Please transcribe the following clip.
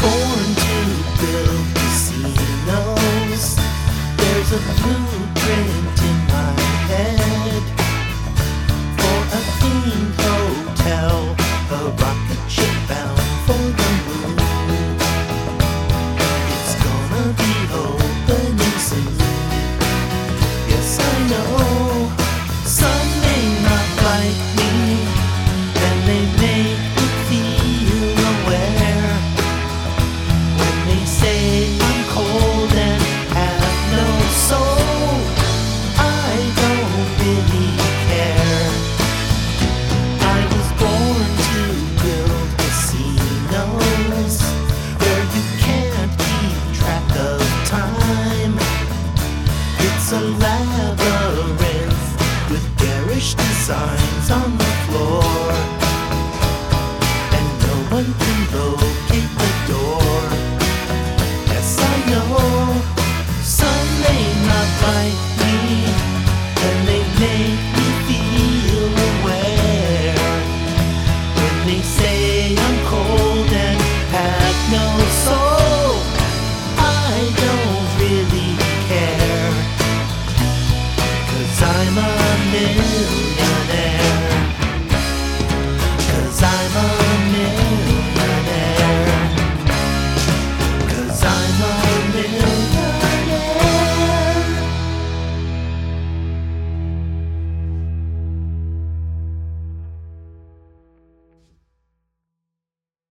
Born to build casinos, there's a blueprint. labyrinth with garish designs on the floor. And no one can locate the door. Yes, I know some may not like me, and they make me feel aware when they say I'm. new